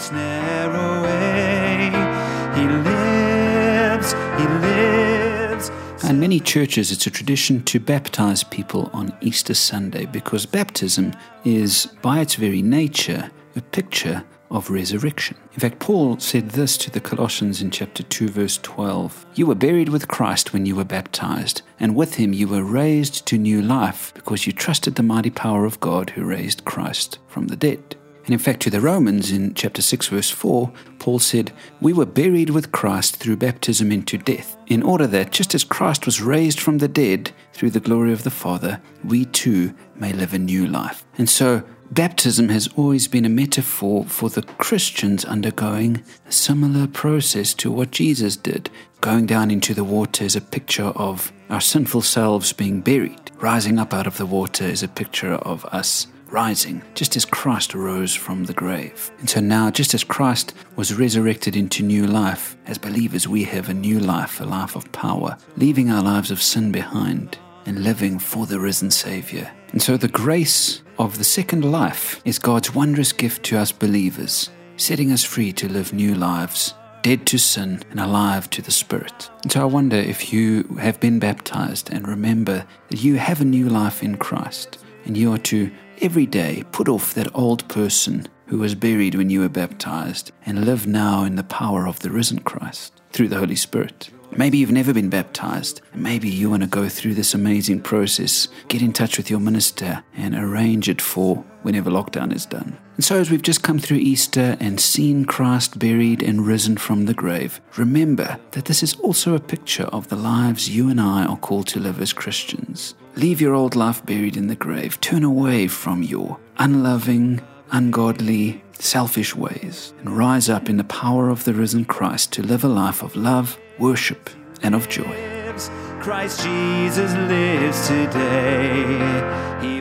life's narrow way. He lives, he lives. In many churches, it's a tradition to baptize people on Easter Sunday because baptism is, by its very nature, a picture of resurrection. In fact, Paul said this to the Colossians in chapter 2, verse 12 You were buried with Christ when you were baptized, and with him you were raised to new life because you trusted the mighty power of God who raised Christ from the dead. And in fact, to the Romans in chapter 6, verse 4, Paul said, We were buried with Christ through baptism into death, in order that, just as Christ was raised from the dead through the glory of the Father, we too may live a new life. And so, baptism has always been a metaphor for the Christians undergoing a similar process to what Jesus did. Going down into the water is a picture of our sinful selves being buried. Rising up out of the water is a picture of us rising, just as Christ rose from the grave. And so now, just as Christ was resurrected into new life, as believers, we have a new life, a life of power, leaving our lives of sin behind and living for the risen Savior. And so, the grace of the second life is God's wondrous gift to us believers, setting us free to live new lives. Dead to sin and alive to the Spirit. And so I wonder if you have been baptized and remember that you have a new life in Christ and you are to every day put off that old person who was buried when you were baptized and live now in the power of the risen Christ through the Holy Spirit. Maybe you've never been baptized. Maybe you want to go through this amazing process. Get in touch with your minister and arrange it for whenever lockdown is done. And so, as we've just come through Easter and seen Christ buried and risen from the grave, remember that this is also a picture of the lives you and I are called to live as Christians. Leave your old life buried in the grave. Turn away from your unloving, ungodly, selfish ways and rise up in the power of the risen Christ to live a life of love, worship, and of joy. Christ Jesus lives today. He